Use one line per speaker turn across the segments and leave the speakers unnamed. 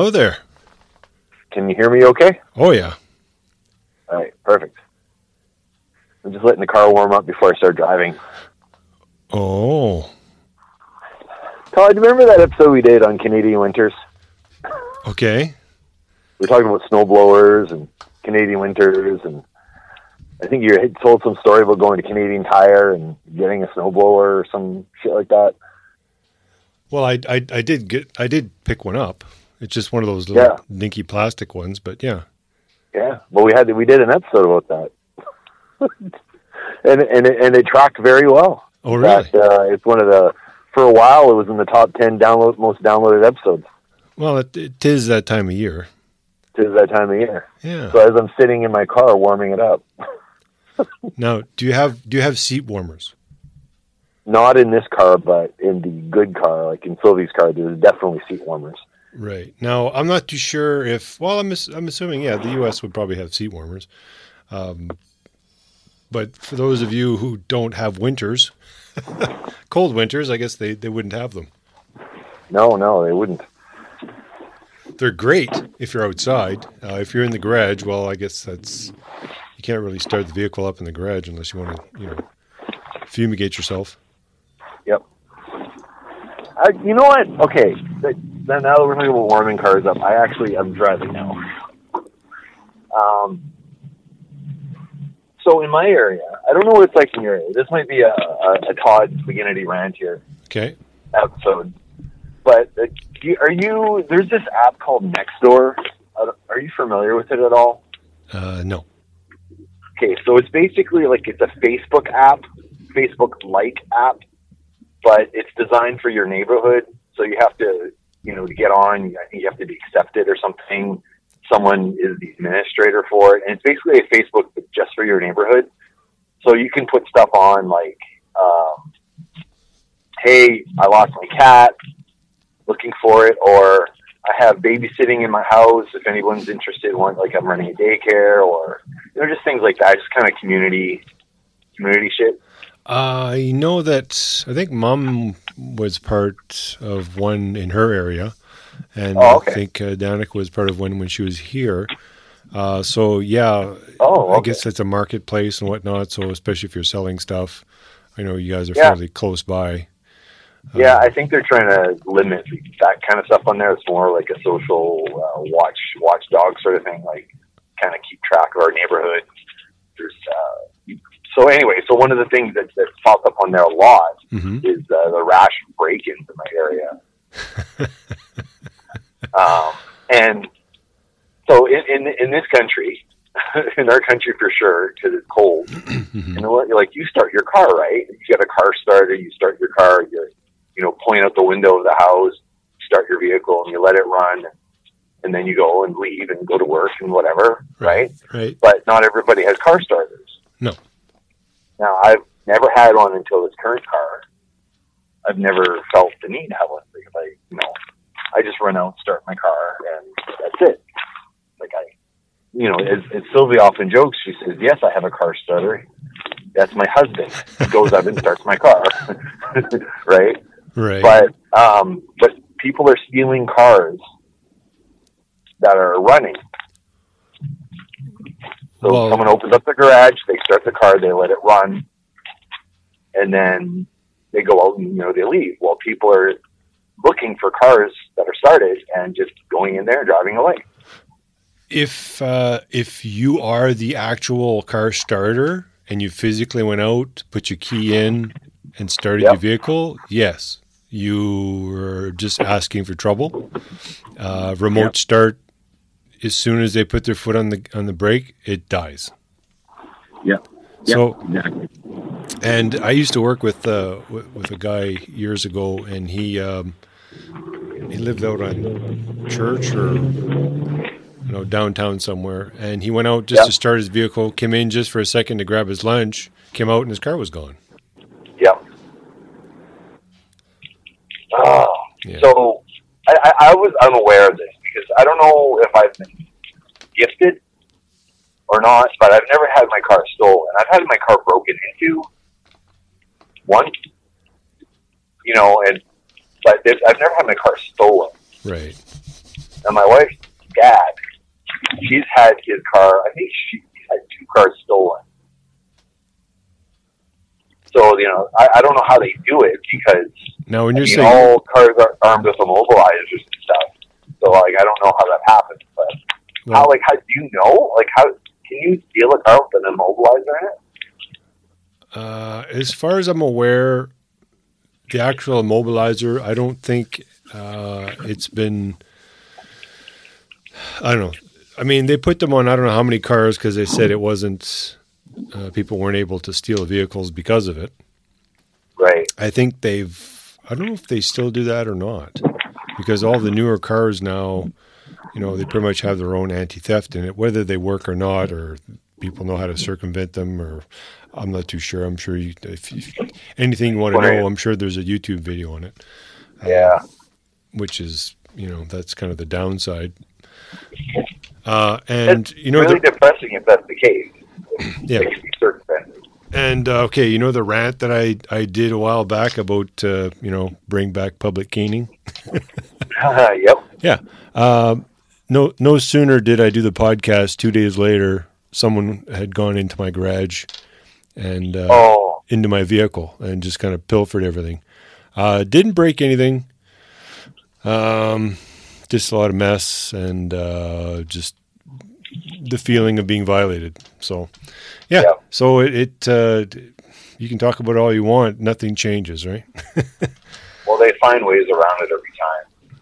Hello there.
can you hear me okay?
Oh yeah.
All right, perfect. I'm just letting the car warm up before I start driving.
Oh.
Todd, remember that episode we did on Canadian winters?
Okay.
We were talking about snowblowers and Canadian winters, and I think you had told some story about going to Canadian Tire and getting a snowblower or some shit like that.
Well, I, I I did get I did pick one up. It's just one of those little
Yeah.
dinky plastic ones, but yeah.
Yeah, well, we had we did an episode about that, and and it, and it tracked very well.
Oh really?
fact, uh, it's one of the for a while it was in the top ten download most downloaded episodes.
Well, it, it is that time of year.
Tis that time of year.
Yeah.
So as I'm sitting in my car warming it up,
Now, do you have do you have seat warmers?
not in this car, but in the good car, like in Sylvie's car, there's definitely seat warmers.
Right. Now, I'm not too sure if well, I'm I'm assuming yeah, the US would probably have seat warmers. Um but for those of you who don't have winters, cold winters, I guess they, they wouldn't have them.
No, no, they wouldn't.
They're great if you're outside. Uh, if you're in the garage, well, I guess that's you can't really start the vehicle up in the garage unless you want to, you know, fumigate yourself.
Uh, you know what? Okay. Now that we're talking about warming cars up, I actually am driving now. Um. So in my area, I don't know what it's like in your area. This might be a, a, a Todd Spaghetti rant here
Okay.
episode, but uh, you, are you? There's this app called Nextdoor. Are you familiar with it at all?
Uh, no.
Okay, so it's basically like it's a Facebook app, Facebook like app, but it's designed for your neighborhood. So you have to, you know, to get on, I think you have to be accepted or something. Someone is the administrator for it, and it's basically a Facebook just for your neighborhood. So you can put stuff on like, um, "Hey, I lost my cat, looking for it," or "I have babysitting in my house. If anyone's interested, want like I'm running a daycare," or you know, just things like that, just kind of community, community shit.
I know that I think mom was part of one in her area, and
Oh, okay.
I think uh, Danica was part of one when she was here. Uh, so yeah,
Oh,
I guess it's a marketplace and whatnot. So especially if you're selling stuff, I know you guys are
Yeah.
fairly close by.
Yeah, I think they're trying to limit that kind of stuff on there. It's more like a social uh, watch watchdog sort of thing, like kind of keep track of our neighborhood. There's uh, so anyway, so one of the things that, that pops up on there a lot
hmm
is uh, the rash break-ins in my area. um, and so in, in in this country, in our country for sure, because it's cold,
hmm
you know what? Like you start your car, right? You get a car starter, you start your car, you you know, point out the window of the house, start your vehicle, and you let it run, and then you go and leave and go to work and whatever, right?
Right.
But not everybody has car starters.
No.
Now I've never had one until this current car. I've never felt the need to have one because I, you know, I just run out, start my car, and that's it. Like I, you know, as, as Sylvie often jokes, she says, "Yes, I have a car starter. That's my husband. He goes out and starts my car, right?"
Right.
But um, but people are stealing cars that are running. So someone opens up the garage, they start the car, they let it run, and then they go out and you know they leave. Well, people are looking for cars that are started and just going in there and driving away.
if uh, if you are the actual car starter and you physically went out, put your key in, and started
Yep.
your vehicle, yes, you were just asking for trouble. Uh, remote
Yep.
start. As soon as they put their foot on the on the brake, it dies.
Yep.
So
exactly.
and I used to work with uh, with, a guy years ago, and he um, he lived out on Church or you know downtown somewhere, and he went out just
Yeah.
to start his vehicle, came in just for a second to grab his lunch, came out, and his car was gone.
Yep. Oh,
Yeah.
so I, I, I was unaware of this because I don't know if I've been gifted or not, but I've never had my car stolen. I've had my car broken into once, you know, and but I've never had my car stolen.
Right.
And my wife's dad, she's had his car. I think she had two cars stolen. So you know, I, I don't know how they do it because
Now, when you're
mean,
saying
all cars are armed with immobilizers and stuff. So like, I don't know how that happens, but how like how do you know? Like, how can you steal a car with an immobilizer in it?
Uh, as far as I'm aware, the actual immobilizer, I don't think uh, it's been. I don't know. I mean, they put them on I don't know how many cars because they said it wasn't. Uh, people weren't able to steal vehicles because of it.
Right.
I think they've. I don't know if they still do that or not, because all the newer cars now, you know, they pretty much have their own anti-theft in it, whether they work or not, or people know how to circumvent them, or I'm not too sure. I'm sure you, if you, anything you want to know, I'm sure there's a YouTube video on it,
Yeah.
which is you know that's kind of the downside. Uh, and you know,
really
the,
depressing if that's the case.
yeah,
They could be circumvented.
And uh, okay, you know the rant that I, I did a while back about uh, you know bring back public caning.
yep.
Yeah. Um, no no sooner did I do the podcast. Two days later, someone had gone into my garage and uh,
Oh,
into my vehicle and just kind of pilfered everything. Uh, didn't break anything. Um, just a lot of mess and uh, just the feeling of being violated. So, yeah.
Yeah.
So it, it uh, you can talk about all you want. Nothing changes, right?
well, they find ways around it every time.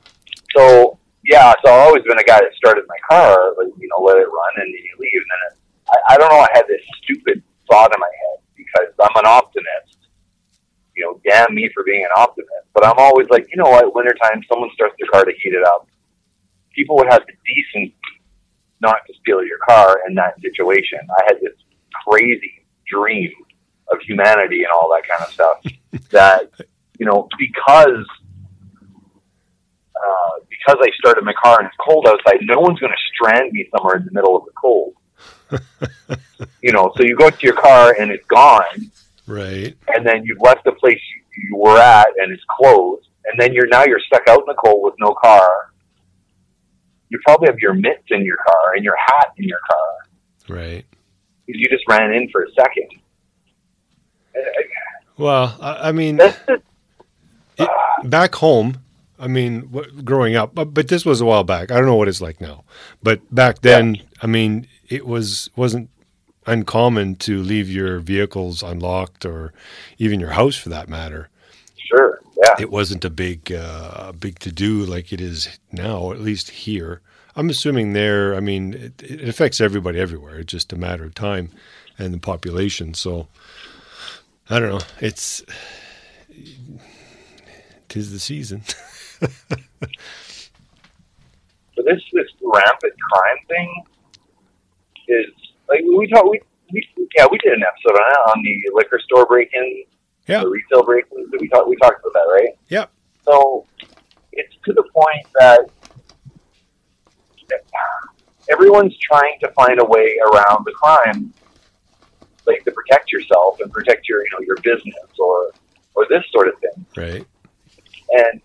So yeah, so I've always been a guy that started my car, like, you know, let it run and then you leave. And then it, I, I don't know, I had this stupid thought in my head because I'm an optimist. You know, damn me for being an optimist. But I'm always like, you know what, wintertime, someone starts their car to heat it up. People would have the decency not to steal your car in that situation. I had this crazy dream of humanity and all that kind of stuff that, you know, because uh, because I started my car and it's cold outside, no one's going to strand me somewhere in the middle of the cold. you know, so you go to your car and it's gone,
Right.
and then you've left the place you, you were at and it's closed, and then you're now you're stuck out in the cold with no car. You probably have your mitts in your car and your hat in your car
Right.
because you just ran in for a second.
Well, I, I mean,
just,
back home, I mean, wh- growing up, but, but this was a while back. I don't know what it's like now, but back then, I mean, it was wasn't uncommon to leave your vehicles unlocked or even your house for that matter.
sure, yeah.
It wasn't a big uh, big to do like it is now, at least here. I'm assuming there. I mean, it, it affects everybody everywhere. It's just a matter of time and the population. So I don't know. It's tis the season.
So this this rampant crime thing is like we talked we, we yeah we did an episode on it on the liquor store break-ins,
Yeah.
the retail break-ins. We talked we talked about that, right?
Yeah.
So it's to the point that that everyone's trying to find a way around the crime, like to protect yourself and protect your you know your business or or this sort of thing.
Right.
and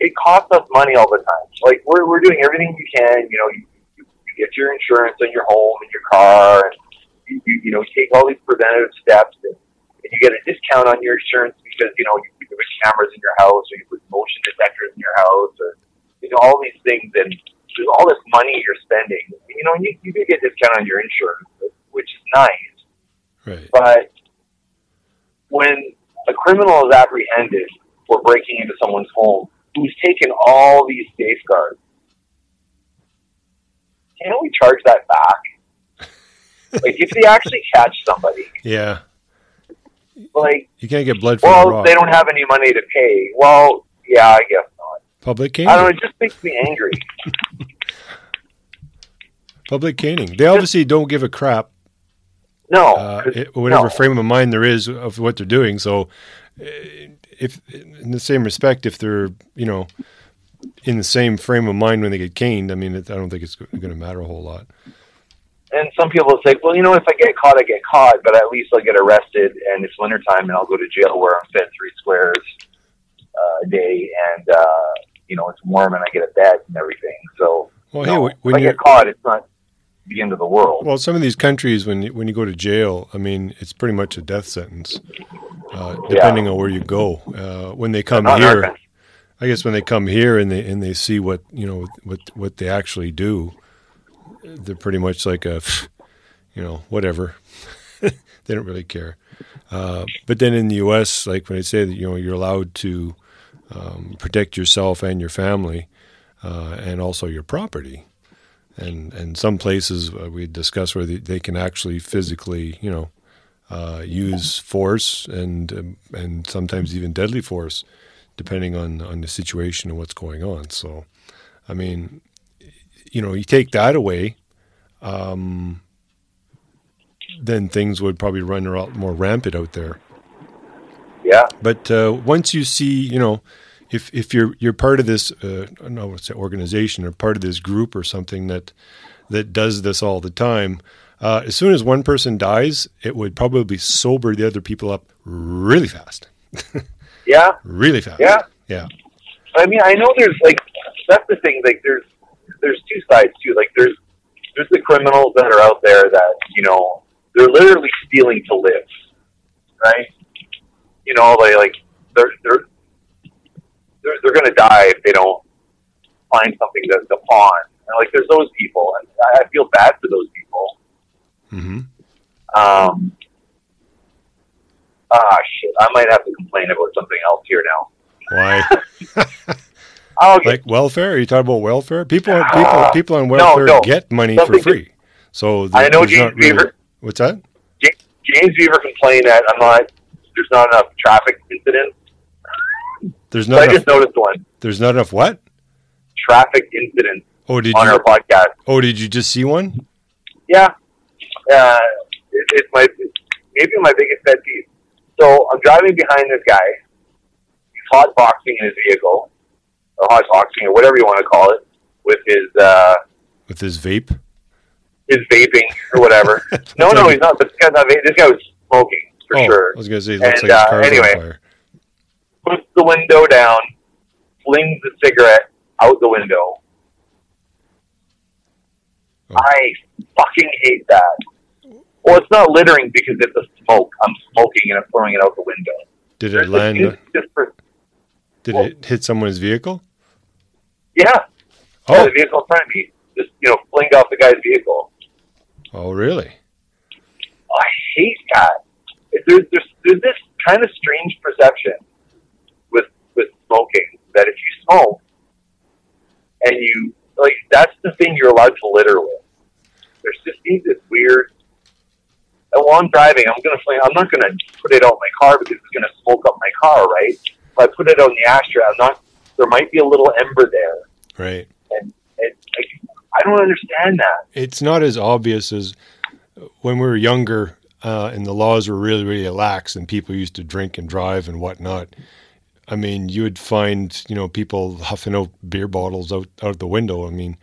it costs us money all the time. Like we're we're doing everything we can. You know, get your insurance on your home and your car, and you, you, you know take all these preventative steps, and, and you get a discount on your insurance because you know you, you put cameras in your house, or you put motion detectors in your house, or you know all these things, and there's all this money you're spending. You know, you you do get a discount on your insurance, which is nice.
Right.
But when a criminal is apprehended for breaking into someone's home who's taken all these safeguards, can't we charge that back? like if they actually catch somebody,
Yeah.
like
You can't get blood
well, they don't have any money to pay. Well, yeah, I guess not.
Public caning.
I don't know. It just makes me angry.
Public caning. They obviously don't give a crap,
No,
uh, it- whatever
no.
frame of mind there is of what they're doing. So, uh, if in the same respect, if they're you know in the same frame of mind when they get caned, I mean, it, I don't think it's going to matter a whole lot.
And some people say, well, you know, if I get caught, I get caught, but at least I'll get arrested, and it's wintertime, and I'll go to jail where I'm fed three squares. uh, a day, and uh, you know it's warm, and I get a bed and everything. So
Well, hey,
know,
wh-
if
when
I get caught, it's not the end of the world.
well, some of these countries, when you, when you go to jail, I mean, it's pretty much a death sentence, uh, depending on where you go. Uh, when they come here. I guess when they come here and they and they see what you know what what they actually do, they're pretty much like a, you know, whatever. they don't really care. Uh, but then in the U.S., like when they say that you know you're allowed to um, protect yourself and your family, uh, and also your property, and and some places uh, we discuss where they, they can actually physically, you know, uh, use force and um, and sometimes even deadly force, depending on on the situation and what's going on. So, I mean, you know, you take that away, um, then things would probably run a lot more rampant out there.
Yeah,
But uh, once you see, you know, if if you're you're part of this, uh, I don't know what's an organization or part of this group or something that that does this all the time, uh, as soon as one person dies, it would probably sober the other people up really fast,
yeah,
really fast.
yeah.
yeah,
I mean, I know there's like that's the thing. Like, there's there's two sides too. Like, there's there's the criminals that are out there that you know they're literally stealing to live, right? You know, they like they're they're they're, they're going to die if they don't find something to, to pawn. And like, there's those people, and I feel bad for those people.
hmm
Um, ah, shit! I might have to complain about something else here now.
Why? Like welfare? Are you talking about welfare? People, people, people on welfare
no.
get money
Something
for free. So
I know James
really-
Beaver.
What's that?
James Beaver complained that I'm not. There's not enough traffic incidents.
There's
So
not
I just noticed one
there's not enough what?
traffic incidents.
Oh, did
on
you?
our podcast.
Oh, did you just see one?
Yeah, uh, it, it's my maybe my biggest pet peeve. So I'm driving behind this guy. He's hot boxing in his vehicle, or hot boxing, or whatever you want to call it, with his uh,
With his vape?
his vaping or whatever. no, no, he's not. This guy's not. vaping. This guy was smoking for
oh,
sure.
I was going to say, it looks
And,
like
uh, anyway.
on fire.
puts the window down, flings the cigarette out the window.
Oh.
I fucking hate that. Well, it's not littering because it's a smoke. I'm smoking and I'm throwing it out the window.
Did it land?
just for,
Did
well-
it hit someone's vehicle?
yeah, oh. yeah,
Oh,
the vehicle in front of me just you know flinged off the guy's vehicle.
oh, really?
I hate that. There's, there's there's this kind of strange perception with with smoking that if you smoke and you like that's the thing you're allowed to litter with. There's just seems this weird. While I'm driving, I'm gonna. I'm not gonna put it out in my car because it's gonna smoke up my car, right? If I put it on the ashtray, I'm not. There might be a little ember there,
Right.
and it, like, I don't understand that.
It's not as obvious as when we were younger uh, and the laws were really, really lax and people used to drink and drive and whatnot. I mean, you would find, you know, people huffing out beer bottles out, out the window. I mean,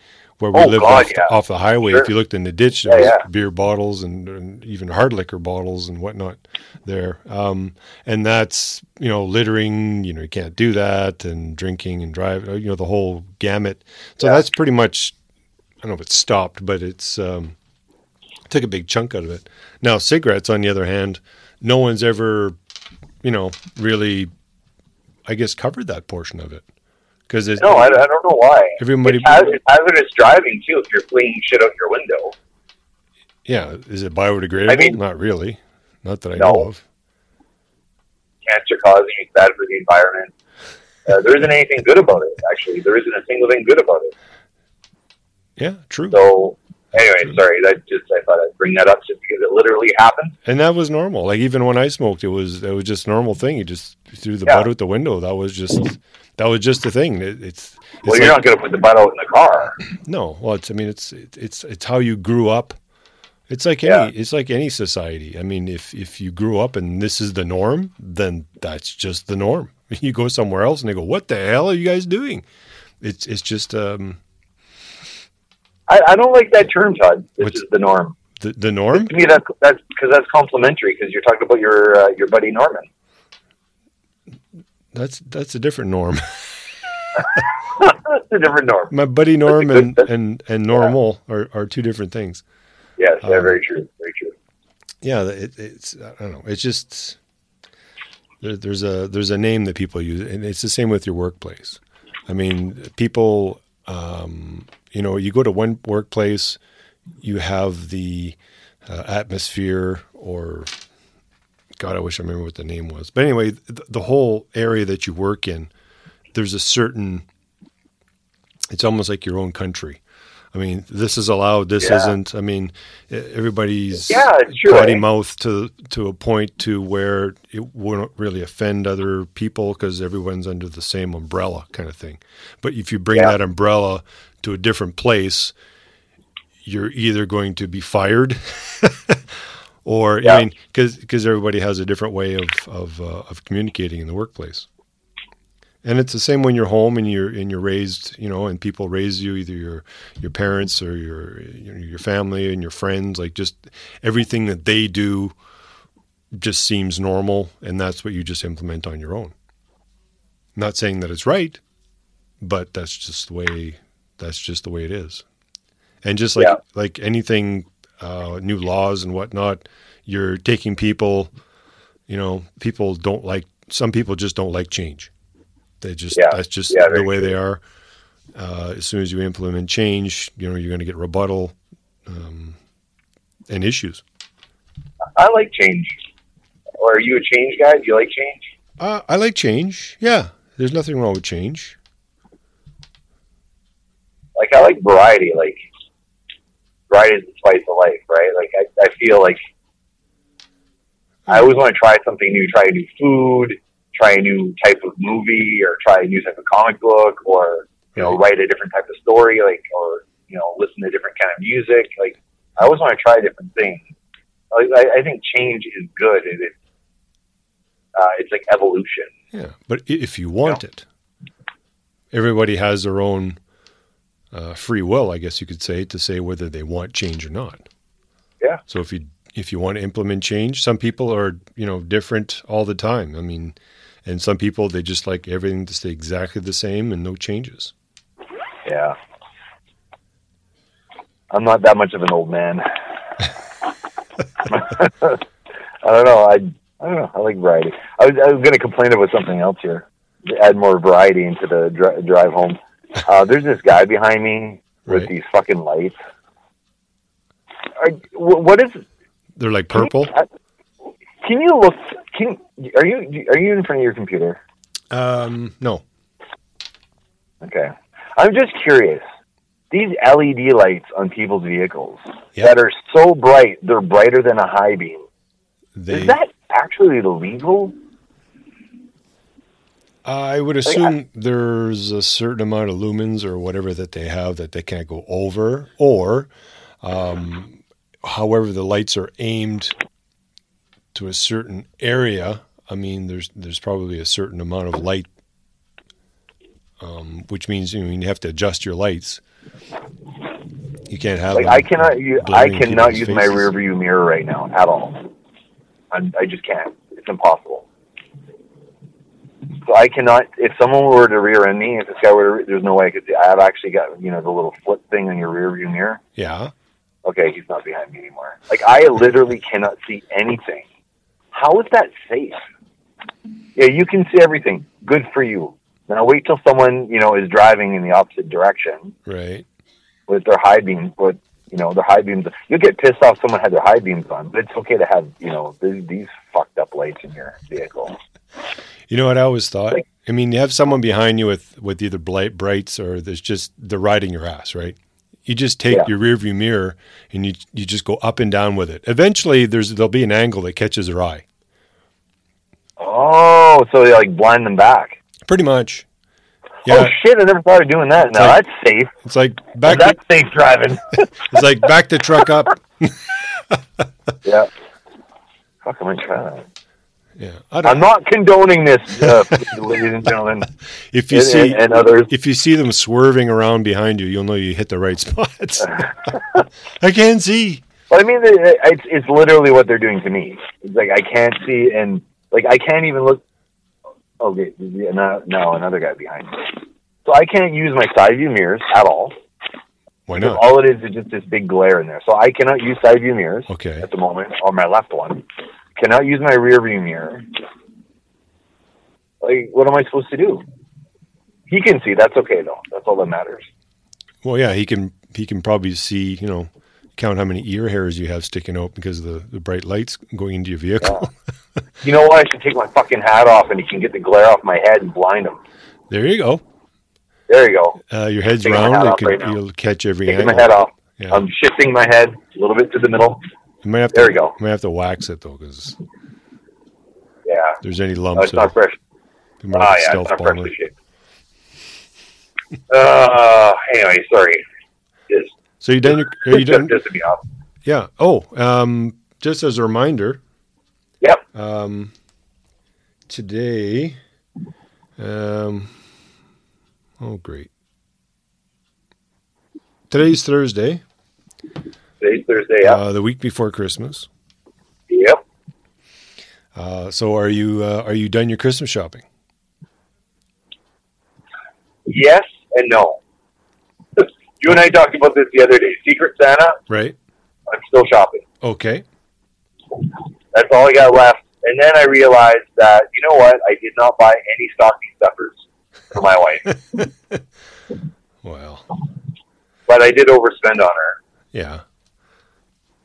where we
Oh,
lived
God,
off,
yeah.
off the highway,
Sure.
if you looked in the ditch, there
Yeah,
was
yeah.
beer bottles and, and even hard liquor bottles and whatnot there. Um, and that's, you know, littering, you know, you can't do that and drinking and drive, you know, the whole gamut. So that's pretty much, I don't know if it's stopped, but it's, um, took a big chunk out of it. Now, cigarettes, on the other hand, no one's ever, you know, really, I guess, covered that portion of it because.
No, I, I don't know why.
Everybody,
It's, haz- it's hazardous driving too if you're flinging shit out your window.
yeah, is it biodegradable?
I mean-
Not really, not that I
No.
know of.
Cancer causing, it's bad for the environment. Uh, there isn't anything good about it. Actually, there isn't a single thing good about it.
Yeah, true.
So, anyway, sorry. That just I thought I'd bring that up just because it literally happened.
And that was normal. Like even when I smoked, it was it was just a normal thing. You just threw the
Yeah.
butt out the window. That was just that was just the thing. It, it's, it's
Well, you're
like-
not going to put the butt out in the car.
No, well, it's. I mean, it's it's it's how you grew up. It's like
Yeah.
any. It's like any society. I mean, if if you grew up and this is the norm, then that's just the norm. You go somewhere else and they go, "What the hell are you guys doing?" It's it's just um,
I, I don't like that term, Todd. This
What's-
is the norm.
the the norm.
To me, that's that's because that's complimentary because you're talking about your uh, your buddy Norman.
That's that's a different norm.
It's a different norm.
My buddy Norm
good-
and, and, and normal are, are two different things.
Yes, yeah,
Um,
very true. Very true.
Yeah, it, it's I don't know. It's just there, there's a there's a name that people use, and it's the same with your workplace. I mean, people, um, you know, you go to one workplace, you have the uh, atmosphere, or God, I wish I remember what the name was. But anyway, the, the whole area that you work in, there's a certain. It's almost like your own country. I mean, this is allowed. This
Yeah.
isn't. I mean, everybody's
Yeah,
potty
eh?
mouth to to a point to where it wouldn't really offend other people because everyone's under the same umbrella kind of thing. But if you bring
Yeah.
that umbrella to a different place, you're either going to be fired or
Yeah.
I mean because everybody has a different way of of uh, of communicating in the workplace. And it's the same when you're home and you're and you're raised, you know, and people raise you, either your your parents or your your your family and your friends. Like just everything that they do just seems normal, and that's what you just implement on your own. Not saying that it's right, but that's just the way that's just the way it is. And just like
Yeah.
like anything, uh, new laws and whatnot, you're taking people. You know, people don't like. Some people just don't like change. They just
Yeah.
that's just
Yeah,
the way they are. Uh, as soon as you implement change, you know you're going to get rebuttal um, and issues.
I like change. Or are you a change guy? Do you like change?
Uh, I like change. Yeah, there's nothing wrong with change.
Like I like variety. Like variety is the spice of life, right? Like I, I feel like I always want to try something new. Try a new food. Try a new type of movie, or try a new type of comic book, or you know, write a different type of story, like or you know, listen to different kind of music. Like I always want to try different things. Like, I, I think change is good. It, it uh, it's like evolution.
Yeah, but if you want it, everybody has their own uh, free will, I guess you could say, to say whether they want change or not.
Yeah.
So if you if you want to implement change, some people are you know different all the time. I mean, and some people they just like everything to stay exactly the same and no changes.
Yeah. I'm not that much of an old man. I don't know. I I don't know. I like variety. I was, I was going to complain about something else here. Add more variety into the dri- drive home. Uh, there's this guy behind me with
Right.
these fucking lights. Are, wh- what is?
They're like purple.
Can you look? Can are you are you in front of your computer?
Um, no,
Okay. I'm just curious. These LED lights on people's vehicles
Yep.
that are so bright, they're brighter than a high beam.
they.
Is that actually legal?
I would assume there's a certain amount of lumens or whatever that they have that they can't go over, or um, however the lights are aimed to a certain area. I mean, there's there's probably a certain amount of light, um, which means you, know, you have to adjust your lights. You can't have
Like I cannot, u- I cannot use my
faces.
rear view mirror right now at all. I'm, I just can't. It's impossible. So I cannot. If someone were to rear end me, if this guy were, to, there's no way I could. see. I have actually got you know the little flip thing on your rear view mirror.
Yeah,
Okay, he's not behind me anymore. Like I literally cannot see anything. How is that safe? Yeah, you can see everything. Good for you. Now wait till someone you know is driving in the opposite direction
right.
with their high beams. With you know their high beams, you'll get pissed off. Someone had their high beams on, but it's okay to have you know these, these fucked up lights in your vehicle.
You know what I always thought?
Like-
I mean, you have someone behind you with with either brights or there's just they're riding your ass, right? You just take
Yeah.
your rearview mirror and you you just go up and down with it. Eventually, there's there'll be an angle that catches their eye.
Oh, so they like blind them back.
Pretty much. Oh, yeah,
Oh shit! I never thought of doing that. No,
like-
that's safe.
it's like back.
That's safe driving.
it's like back the truck up.
yeah. Fuck, I might try that.
Yeah,
I'm not condoning this, uh, ladies and gentlemen,
if you
and,
see
and, and others.
if you see them swerving around behind you, you'll know you hit the right spot. I can't see.
But I mean, it- it's it's literally what they're doing to me. It's like I can't see, and like I can't even look. Okay, yeah, no, no, another guy behind me. So I can't use my side view mirrors at all.
Why not?
all it is is just this big glare in there. So I cannot use side view mirrors
Okay.
at the moment, on my left one. Cannot use my rear view mirror. Like, what am I supposed to do? He can see. That's okay though. That's all that matters.
Well, yeah, he can he can probably see, you know, count how many ear hairs you have sticking out because of the, the bright lights going into your vehicle.
You know what? I should take my fucking hat off, and he can get the glare off my head and blind him.
there you go.
There you go.
Uh, your head's round.
hat
It can,
right
you'll catch every
Taking
angle.
my head off.
Yeah.
I'm shifting my head a little bit to the middle.
You might have to,
there we go.
Might have to wax it though, because
Yeah.
if there's any
No,
lumps,
it's not fresh.
it might
Ah, yeah,
stealth
it's not freshly shaped. Uh, anyway, sorry. Just,
So you done? Are you done?
just to be off.
Yeah. Oh, um, just as a reminder,
Yep.
um, today, um, oh great. Today's Thursday,
Today's Thursday. Yep.
uh, the week before Christmas.
yep.
Uh, so are you uh, are you done your Christmas shopping?
Yes and no. you and I talked about this the other day. Secret Santa.
Right.
I'm still shopping.
Okay.
That's all I got left. And then I realized that you know what? I did not buy any stocking stuffers for my wife,
Well,
but I did overspend on her.
yeah.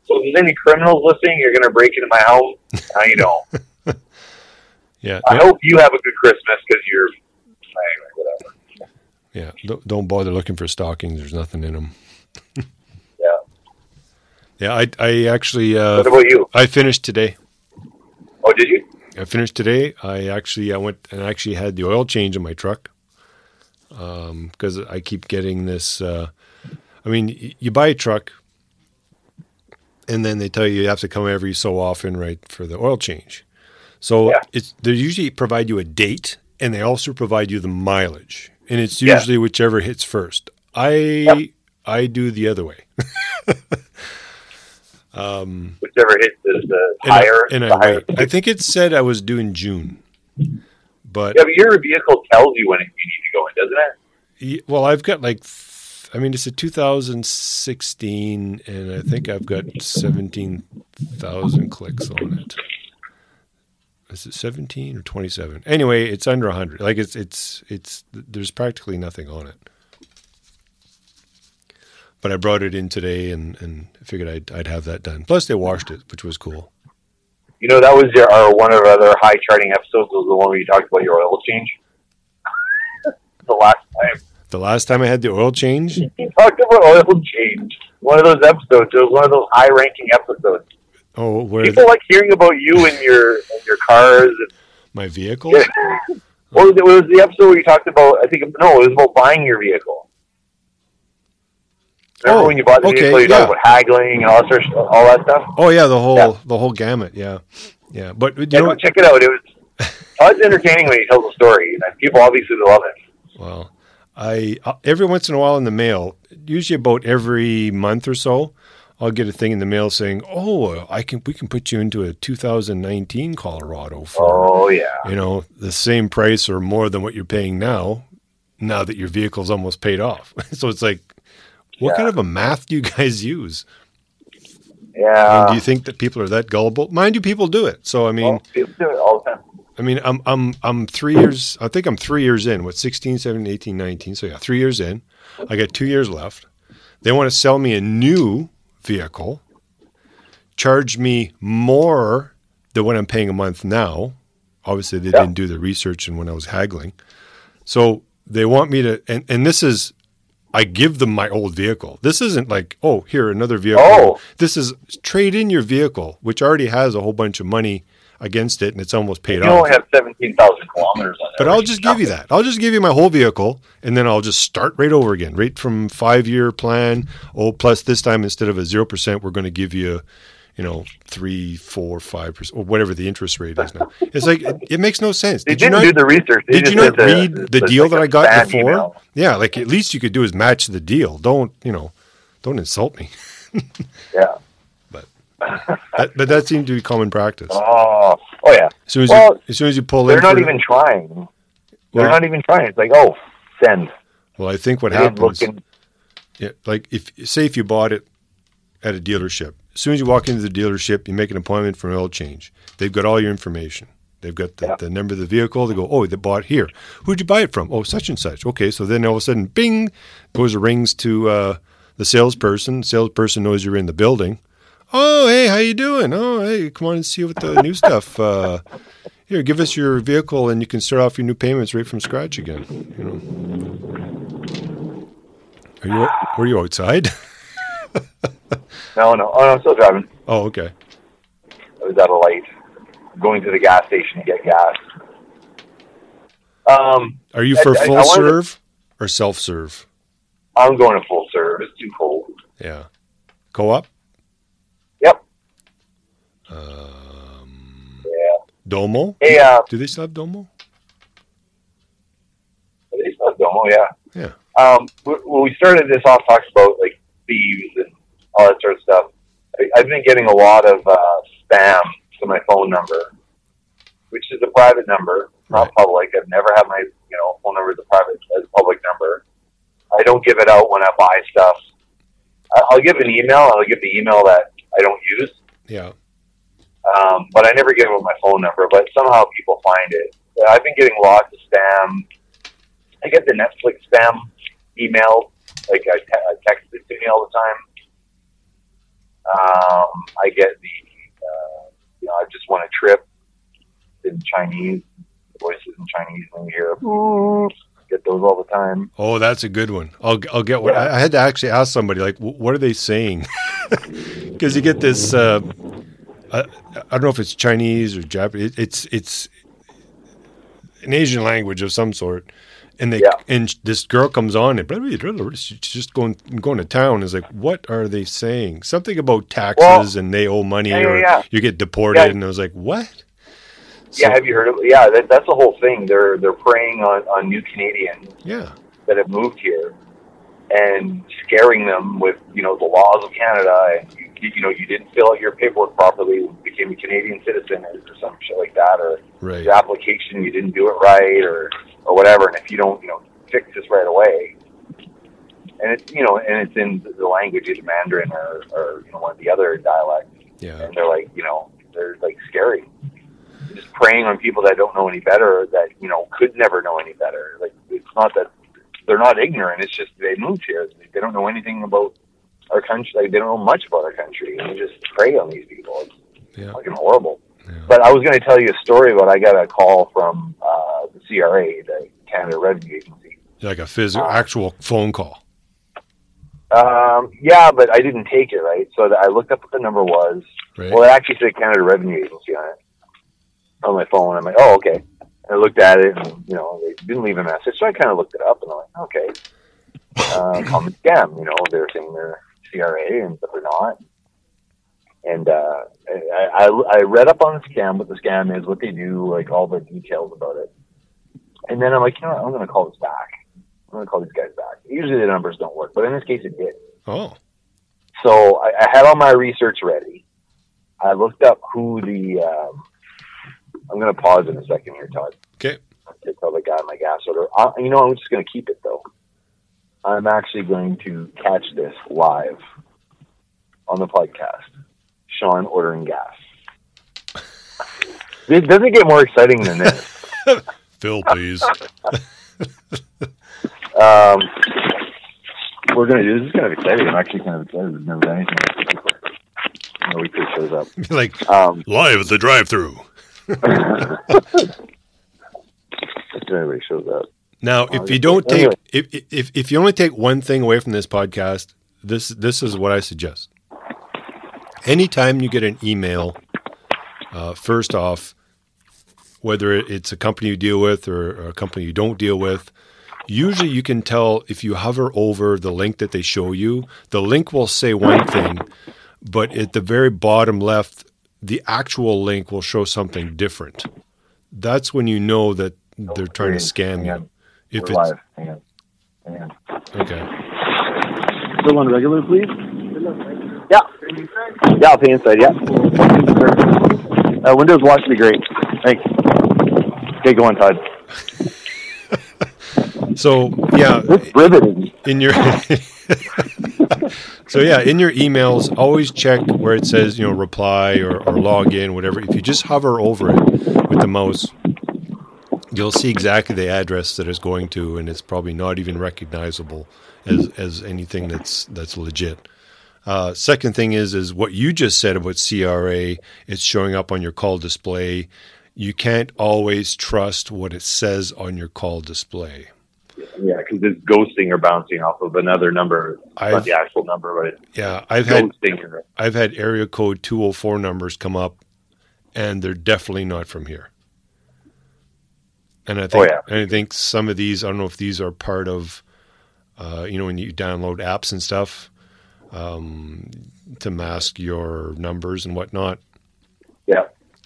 So if there's any criminals listening, you're going to break into my house. Now you know.
Yeah.
I
no-
hope you have a good Christmas because you're. Anyway, whatever.
yeah. Don't, bother looking for stockings. There's nothing in them.
Yeah.
Yeah. I I actually uh,
What about you?
I finished today.
Oh, did you?
I finished today. I actually I went and actually had the oil change in my truck because I keep getting this. Uh, I mean, y- you buy a truck, and then they tell you you have to come every so often, right, for the oil change. So
Yeah.
it's they usually provide you a date, and they also provide you the mileage, and it's
Yeah.
usually whichever hits first. I
Yep.
I do the other way.
Um, whichever hits is the
And I-
higher.
and
the
I,
higher.
I think it said I was doing June, but
Yeah, but your vehicle tells you when you need to go in, doesn't it?
Well, I've got like, I mean, it's a 2016, and I think I've got 17,000 clicks on it. Is it 17 or 27? Anyway, it's under 100. Like it's it's it's there's practically nothing on it. But I brought it in today and and figured I'd I'd have that done. Plus, they washed it, which was cool.
You know, that was your, our one of our other high charting episodes was the one where you talked about your oil change. the last time.
The last time I had the oil change,
You talked about oil change. One of those episodes. It was one of those high ranking episodes.
oh, where
People like hearing about you and your and your cars. And,
my vehicle.
Yeah. what was it? Was the episode where you talked about? I think no, it was about buying your vehicle. Remember
Oh,
when you bought the
okay,
vehicle? You
yeah.
talked about haggling and all that, sort of, all that stuff.
Oh yeah, the whole
Yeah.
the whole gamut. Yeah, yeah. But you
Yeah,
know,
check it out. It was Todd's entertaining when he tells a story, and people obviously love it.
Well, I uh, every once in a while in the mail, usually about every month or so, I'll get a thing in the mail saying, "Oh, I can we can put you into a 2019 Colorado for
Oh yeah,
you know the same price or more than what you're paying now, now that your vehicle's almost paid off." so it's like, what
Yeah.
kind of a math do you guys use? I mean,
yeah.
do you think that people are that gullible? Mind you, people do it. So I mean,
well, people do it all the time.
I mean, I'm I'm I'm three years. I think I'm three years in. What 16, 17, 18, 19. So yeah, three years in. I got two years left. They want to sell me a new vehicle, charge me more than what I'm paying a month now. Obviously, they
Yeah.
didn't do the research and when I was haggling. So they want me to, and, and this is, I give them my old vehicle. This isn't like, oh, here, another vehicle.
Oh.
This is trade in your vehicle, which already has a whole bunch of money against it and it's almost paid off.
You only have seventeen thousand kilometers on it.
But I'll just give you that. I'll just give you my whole vehicle, and then I'll just start right over again, right from five year plan. Oh, plus this time instead of a zero percent, we're going to give you, you know, three, four, five percent, or whatever the interest rate is now. It's like it, it makes no sense.
They
Did you not?
do the research. They
Did you not read the, deal
like
that I got before?
email.
Yeah, like at least you could do is match the deal. Don't you know? Don't insult me.
Yeah.
That, but that seemed to be common practice.
Oh, oh yeah.
As soon as
Well,
you, as soon as you pull in
They're
not
even trying. They're not even trying. It's like, oh, send.
Well, I think what
They
happens, yeah, like if say if you bought it at a dealership, as soon as you walk into the dealership, you make an appointment for an oil change. They've got all your information. They've got the,
Yeah.
the number of the vehicle. They go, oh, they bought here. Who'd you buy it from? Oh, such and such. Okay, so then all of a sudden, bing, goes the rings to uh, the salesperson. Salesperson knows you're in the building. Oh, hey, how you doing? Oh, hey, come on and see what the new stuff. Uh, here, give us your vehicle, and you can start off your new payments right from scratch again. You know. Are you were you outside?
No, no. Oh, no, I'm still driving.
oh, okay.
I was at a light, going to the gas station to get gas. Um,
Are you
I-
for
I- I
full
to-
serve or self serve?
I'm going to full serve. It's too cold.
Yeah. Co op?
Yep.
Um,
Yeah.
Domo?
Hey, uh,
Do they still have Domo?
they still have Domo, yeah.
Yeah.
Um, when we started this off, talking about like thieves and all that sort of stuff. I, I've been getting a lot of uh, spam to my phone number, which is a private number, not
Right.
public. I've never had my you know phone number as a private as a public number. I don't give it out when I buy stuff. I'll give an email. I'll give the email that I don't use,
Yeah.
Um, but I never give out my phone number. But somehow people find it. I've been getting lots of spam. I get the Netflix spam email, like I, te- I text it to me all the time. Um, I get the, uh, you know, I just want a trip in Chinese, voices in Chinese when you hear, get those all the time.
Oh, that's a good one. I'll I'll get one.
Yeah.
I I had to actually ask somebody like, what are they saying? Because you get this. Uh, I, I don't know if it's Chinese or Japanese. It, it's it's an Asian language of some sort. And they
Yeah.
and this girl comes on and she's just going going to town. Is like, what are they saying? Something about taxes and they owe money
Yeah,
or
yeah.
you get deported. And I was like, what?
yeah, have you heard of? Yeah, that, that's the whole thing. They're they're preying on on new Canadians
yeah,
that have moved here and scaring them with you know the laws of Canada and you, you know you didn't fill out your paperwork properly, became a Canadian citizen or, or some shit like that, or
right.
your application you didn't do it right or or whatever. And if you don't you know fix this right away, and it's you know and it's in the language either Mandarin or or you know one of the other dialects,
Yeah,
and they're like you know they're like scary. Just preying on people that don't know any better, that you know could never know any better. Like it's not that they're not ignorant; it's just they moved here. They don't know anything about our country. Like they don't know much about our country, and they just prey on these people. It's
yeah,
fucking horrible.
Yeah.
But I was going to tell you a story about I got a call from uh, the CRA, the Canada Revenue Agency.
like a physical, actual phone call.
Um, yeah, but I didn't take it right, so I looked up what the number was.
Right.
Well, it actually said Canada Revenue Agency on it on my phone. I'm like, oh, okay. And I looked at it, and you know, they didn't leave a message, so I kind of looked it up, and I'm like, okay, uh, common scam. You know, they're saying they're CRA, and but they're not. And uh, I, I, I read up on the scam, what the scam is, what they do, like all the details about it. And then I'm like, you know what? I'm going to call this back. I'm going to call these guys back. Usually the numbers don't work, but in this case it did.
oh,
So I, I had all my research ready. I looked up who the. Um, I'm going to pause in a second here, Todd.
okay.
To tell the guy my gas order. Uh, you know, I'm just going to keep it though. I'm actually going to catch this live on the podcast. Sean ordering gas. It doesn't get more exciting than this.
Fill, please.
Um, we're going to do this. is kind of exciting. I'm actually kind of excited. We've never done anything like this before. No, we shows up.
like
Um,
live at the drive-through.
if anybody shows up.
Now,
Oh,
if you don't take if, if if you only take one thing away from this podcast, this this is what I suggest. Anytime you get an email, uh, first off, whether it's a company you deal with or, a company you don't deal with, usually you can tell if you hover over the link that they show you, the link will say one thing, but at the very bottom left, the actual link will show something different. That's when you know that they're trying to scam you.
On.
If
We're
it's
live. Hang on. Hang on.
okay,
Still on regular, please?
Yeah. Yeah, I'll pay inside. Yeah.
Uh, windows wash would be great.
Thanks. Okay, go on, Todd.
So yeah,
It's riveting.
in your so yeah in your emails always check where it says you know reply or, or log in whatever if you just hover over it with the mouse you'll see exactly the address that it's going to and it's probably not even recognizable as as anything that's that's legit uh, second thing is is what you just said about CRA. It's showing up on your call display. You can't always trust what it says on your call display.
Yeah, because it's ghosting or bouncing off of another number.
I've-
not the actual number, but
Yeah, I've had.
Or,
I've had area code 204 numbers come up, and they're definitely not from here. And I think,
Oh, yeah.
I think some of these, I don't know if these are part of, uh, you know, when you download apps and stuff, um, to mask your numbers and whatnot.
yeah.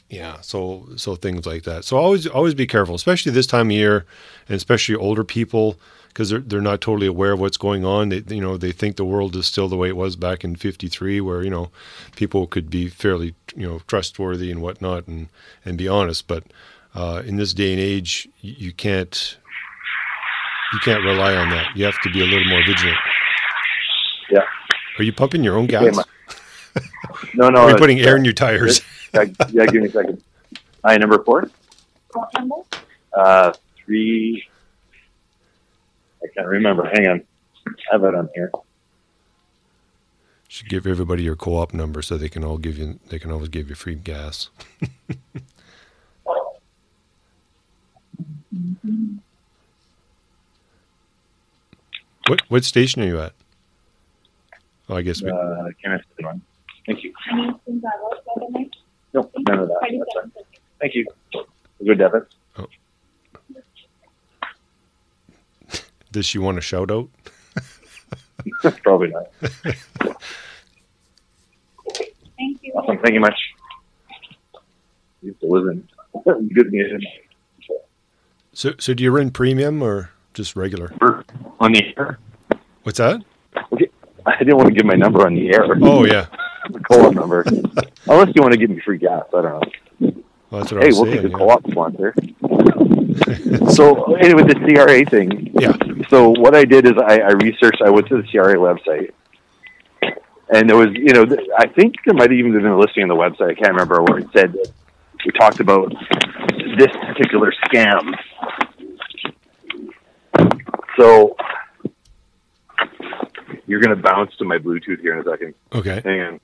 Yeah, so so things like that. So always always be careful, especially this time of year, and especially older people because they're they're not totally aware of what's going on. They you know they think the world is still the way it was back in '53, where you know people could be fairly you know trustworthy and whatnot and and be honest. But uh, in this day and age, you, can't you can't rely on that. You have to be a little more vigilant.
Yeah.
Are you pumping your own gas?
My- No, no.
Are you putting air in your tires?
yeah, yeah, give me a second. Hi, number four. Uh, three. I can't remember. Hang on. I have it on here.
Should give everybody your co-op number so they can all give you. They can always give you free gas. what what station are you at? Oh, I guess we,
Uh, can I see one? Thank you.
Anything that was better next?
No, none of that. That's
37
Thank you. Good debit.
does she want a shout out?
Probably not.
Thank you.
Awesome. Thank you much. Used to live good news.
So so do you run premium or just regular?
On the air.
What's that? Okay.
I didn't want to give my number on the air.
Oh yeah,
the co-op number. Unless you want to give me free gas, I don't know.
well, that's what I
Hey,
was
we'll
saying.
take the
yeah.
co-op sponsor. so anyway, the CRA thing.
Yeah.
So what I did is I, I researched. I went to the CRA website, and there was, you know, I think there might have even been a listing on the website. I can't remember where it said that we talked about this particular scam. So you're going to bounce to my Bluetooth here in a second.
Okay.
Hang on.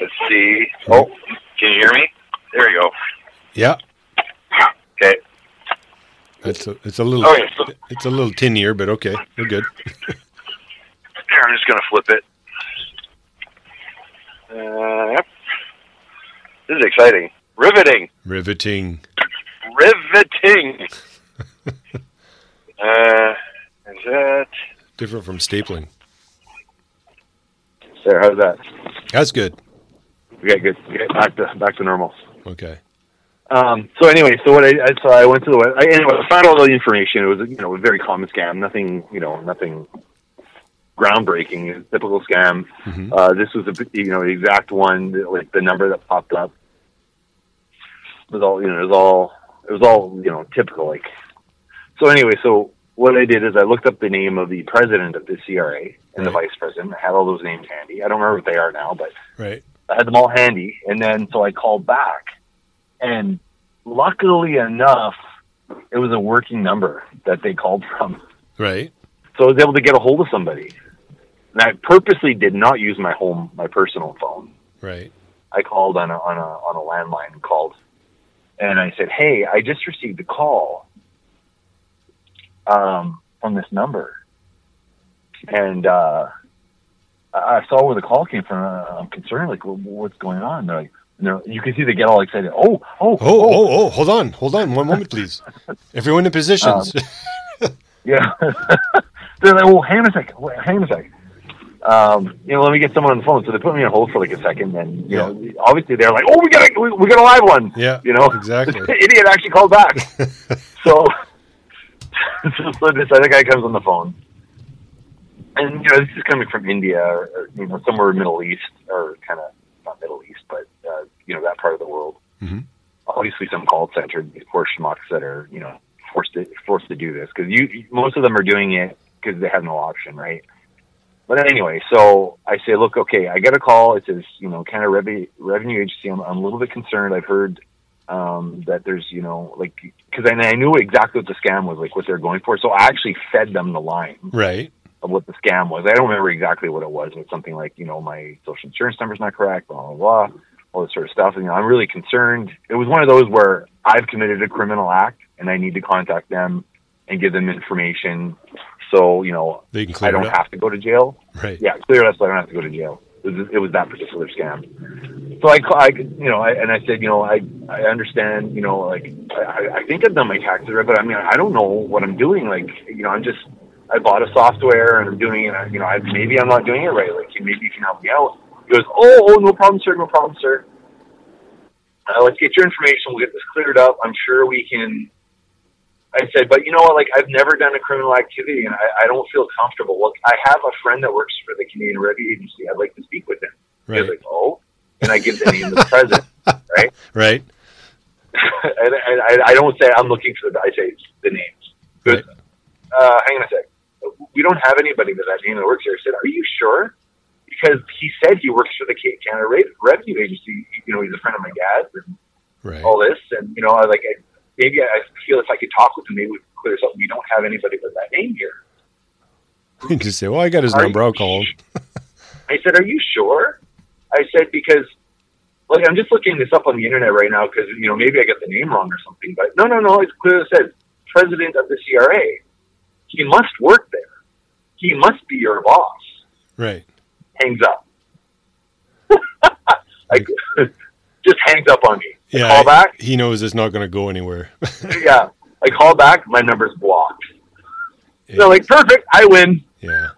Let's see. Oh, can you hear me? There you go.
Yeah.
Okay.
It's a it's a little
Okay, so
it's a little tinier, but okay, we're good.
here, I'm just going to flip it. Uh, yep. This is exciting. Riveting.
Riveting.
Riveting. uh, is that
Different from stapling.
there? How's that?
That's good.
Okay, good. Okay, back to back to normal.
Okay.
Um, so anyway, so what I, I so I went to the web. I, anyway, I found all the information. It was you know a very common scam. Nothing you know nothing groundbreaking. It's typical scam.
Mhm.
Uh, this was a you know the exact one. that, Like the number that popped up was all you know. It was all it was all you know typical. Like so. Anyway, so what I did is I looked up the name of the president of the CRA and the vice president. I had all those names handy. I don't remember what they are now, but
Right.
I had them all handy, and then so I called back, and luckily enough, it was a working number that they called from,
Right.
so I was able to get a hold of somebody. And I purposely did not use my home, my personal phone.
Right.
I called on a on a on a landline and called, and I said, "Hey, I just received a call um, from this number, and uh, I saw where the call came from. I'm concerned, like, what's going on?" They're like, and they're, you can see they get all excited. Oh, oh,
Oh, oh, oh, hold on. Hold on. One moment, please. Everyone in the positions.
yeah. they're like, "Well, hang on a second. Hang on a second." Um, you know, let me get someone on the phone. So they put me on hold for like a second. And you know, obviously they're like, "Oh, we got a we, we got a live one."
yeah.
You know,
Exactly.
the idiot actually called back. so, so this other guy comes on the phone, and you know this is coming from India or, or you know somewhere Middle East or kind of not Middle East, but you know that part of the world. Obviously, some call center, these poor schmucks that are, you know, forced to forced to do this because you most of them are doing it because they have no option, right? But anyway, so I say, look, okay, I got a call. It says, you know, kind of revenue revenue agency. I'm, I'm a little bit concerned. I've heard um, that there's, you know, like because I, I knew exactly what the scam was, like what they're going for. So I actually fed them the line
Right.
of what the scam was. I don't remember exactly what it was. It was something like, you know, my social insurance number's not correct, blah blah blah, all this sort of stuff. And you know, I'm really concerned. It was one of those where I've committed a criminal act and I need to contact them and give them information. So you know,
They can
I don't have to go to jail.
Right.
Yeah, clear it up so I don't have to go to jail. It was, it was that particular scam. So I, I you know, I, and I said, you know, I, I understand, you know, like I, I think I've done my taxes right, but I mean, I don't know what I'm doing. Like, you know, I'm just, I bought a software and I'm doing it. You know, I, maybe I'm not doing it right. Like, maybe you can help me out. He goes, oh, oh, no problem, sir, no problem, sir. Uh, let's get your information. We'll get this cleared up. I'm sure we can. I said, but you know what? Like, I've never done a criminal activity, and I, I don't feel comfortable. Look, I have a friend that works for the Canadian Revenue Agency. I'd like to speak with him.
Right.
He's like, oh, and I give the name of the president, right?
Right.
and, and I, I don't say I'm looking for the. I say the names. Good.
Right.
Uh, hang on a sec. We don't have anybody with that name that works here. I said, are you sure? Because he said he works for the Ca- Canada Revenue Agency. You know, he's a friend of my dad's and
Right.
all this, and you know, I like I, maybe I feel if I could talk with him, maybe we could clear something. We don't have anybody with that name here.
You can just say, "Well, I got his
Are
number. I'll call him."
I said, "Are you sure?" I said because, like, I'm just looking this up on the internet right now because you know maybe I got the name wrong or something. But no, no, no. It's clearly said president of the CRA. He must work there. He must be your boss.
Right.
Hangs up. like, just hangs up on me. I
Yeah.
call back.
He knows it's not going to go anywhere.
yeah. I call back. My number's blocked.
Yeah.
So like perfect. I win.
Yeah.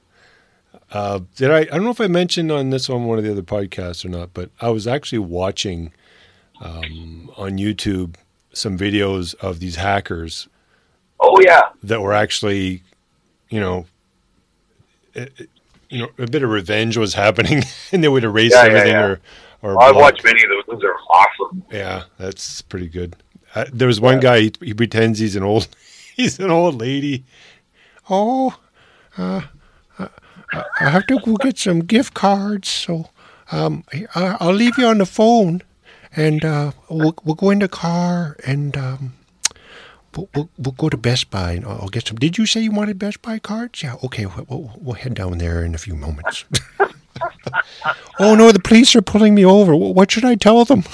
Uh, did I? I don't know if I mentioned on this on one of the other podcasts or not, but I was actually watching um, on YouTube some videos of these hackers
Oh yeah.
that were actually, you know, it, it- you know, a bit of revenge was happening, and they would erase
yeah,
everything
yeah.
or or
I've watched many of those. Those are awesome.
Yeah, that's pretty good. Uh, there was one guy. He, he pretends he's an old, he's an old lady. Oh, uh, I I have to go get some gift cards. So, um, I, I'll leave you on the phone, and uh, we'll we'll go in the car and um, we'll, we'll we'll go to Best Buy and I'll I'll get some. Did you say you wanted Best Buy cards? Yeah. Okay. We'll, we'll head down there in a few moments. oh no, the police are pulling me over. What should I tell them?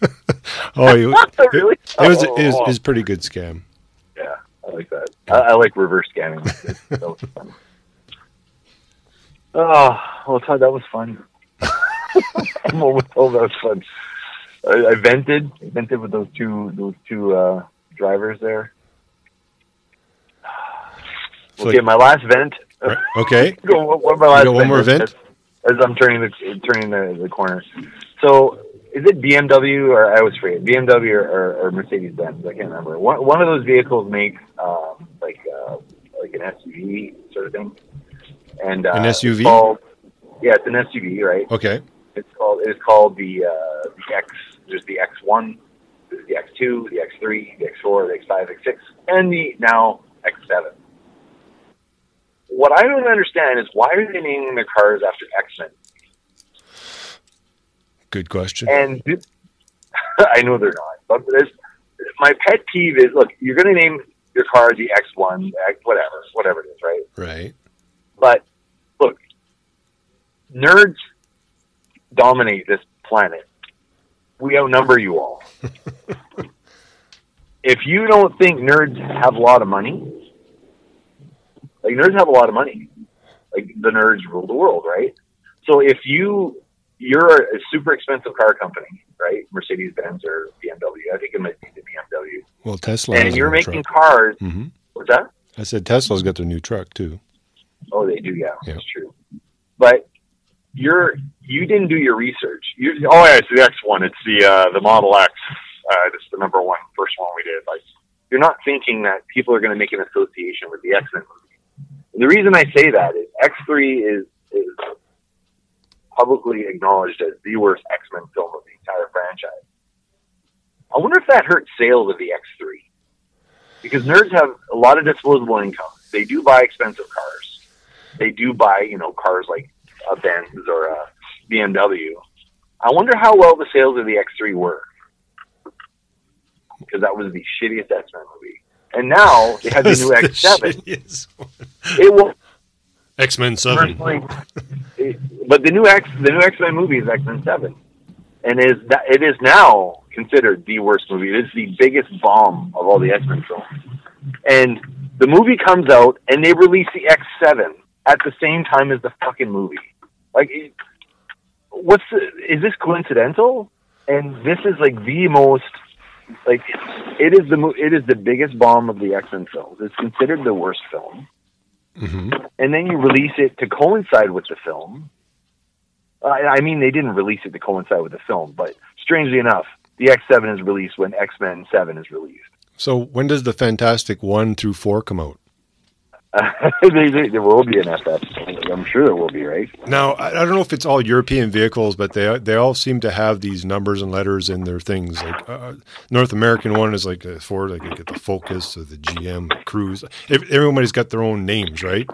oh, you—it
really?
it was it was, it was a pretty good scam.
Yeah, I like that. I, I like reverse scanning. It's- that was fun. Oh, well, Todd, that was fun. Moment, oh, that was fun. I, I vented, I vented with those two, those two uh, drivers there.
So
okay, my last vent.
Right, Okay.
Go, what, what my last
got one more
is-
vent?
As, I'm turning the turning the, the corner. So, is it BMW or I was forget BMW or, or, or Mercedes Benz? I can't remember. One one of those vehicles makes um, like uh, like an SUV sort of thing. And uh,
An
it's
SUV?
called- yeah, it's an SUV, right?
Okay.
It's called it's called the uh, the X. There's the X1, there's the X2, the X3, the X4, the X5, X6, and the now X7. What I don't understand is why are they naming their cars after X-Men?
Good question.
And I know they're not, but this, my pet peeve is: look, you're going to name your car the X1, X, whatever, whatever it is, right?
Right.
But look, nerds dominate this planet. We outnumber you all. if you don't think nerds have a lot of money, like nerds have a lot of money, like the nerds rule the world, right? So if you you're a super expensive car company, right? Mercedes Benz or BMW. I think it might be the BMW.
Well, Tesla.
And you're making
truck.
cars.
hmm
What's that?
I said Tesla's got their new truck too.
Oh, they do, yeah,
Yeah.
that's true. But you're you didn't do your research. You, oh yeah, it's the X one. It's the uh, the Model X. Uh, it's the number one, first one we did. Like you're not thinking that people are going to make an association with the X Men movie. The reason I say that is X three is is publicly acknowledged as the worst X Men film of the entire franchise. I wonder if that hurt sales of the X3 because nerds have a lot of disposable income. They do buy expensive cars. They do buy you know cars like a Benz or a BMW. I wonder how well the sales of the X3 were because that was the shittiest X Men movie. And now they have the new X7.
shittiest one.
It will
X Men Seven.
but the new X, the new X Men movie is X Men Seven, and is that it is now considered the worst movie. It is the biggest bomb of all the X Men films, and the movie comes out and they release the X Seven at the same time as the fucking movie. Like, what's the, is this coincidental? And this is like the most like it is the mo- it is the biggest bomb of the X Men films. It's considered the worst film
hmm
and then you release it to coincide with the film. Uh, I mean, they didn't release it to coincide with the film, but strangely enough, the X7 is released when X Men 7 is released.
So when does the Fantastic One through Four come out?
there, there- there will be an FF. I'm sure there will be, right?
Now I, I don't know if it's all European vehicles, but they they all seem to have these numbers and letters in their things. Like uh, North American one is like a Ford, like you get the Focus or the GM Cruze. Ev- Everybody's got their own names, right?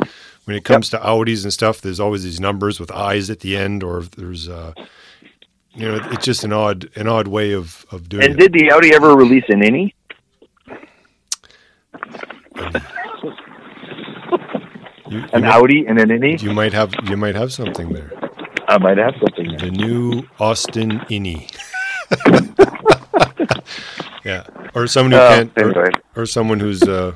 When it comes to Audis and stuff, there's always these numbers with eyes at the end, or if there's uh, you know, it's just an odd an odd way of of doing
And
it.
did the Audi ever release an Innie?
You, you,
An
might,
Audi and an Innie?
you might have you might have something there.
I might have something there.
The new Austin Innie. yeah, or someone who
Uh,
can't, or, or someone who's uh,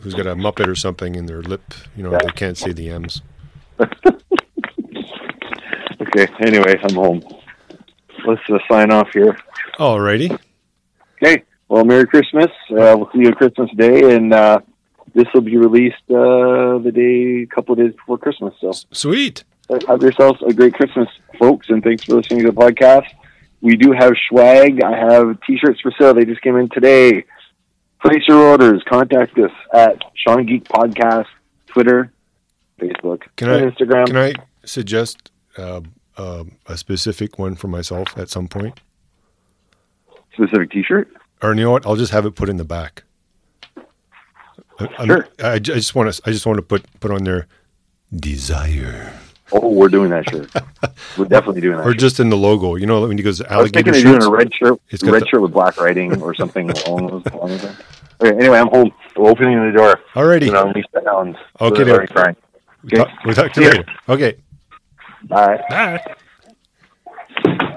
who's got a muppet or something in their lip. You know,
Yeah.
they can't say the M's.
Okay, anyway, I'm home. Let's uh, sign off here.
Alrighty.
Okay, well, Merry Christmas. Uh, we'll see you on Christmas Day, and uh, this will be released uh, the day, a couple of days before Christmas. So
Sweet.
have yourselves a great Christmas, folks, and thanks for listening to the podcast. We do have swag. I have T-shirts for sale. They just came in today. Place your orders. Contact us at Sean Geek Podcast, Twitter, Facebook,
Can I
Instagram.
can I suggest uh, uh, a specific one for myself at some point?
Specific T-shirt.
Or you know what? I'll just have it put in the back. I, I'm-
Sure.
I, I just want to. I just want to put put on there desire,
Oh, we're doing that shirt. we're definitely doing that.
or
shirt.
just in the logo. You know, when he goes
I was
alligator
thinking of doing a red shirt,
It's
red
the-
shirt with black writing or something along those lines. Okay, anyway, I'm home. We're opening the door.
Alrighty.
You know, unleash the.
Okay,
They're
then. We'll talk- we'll talk to you later. Okay.
Bye.
Bye.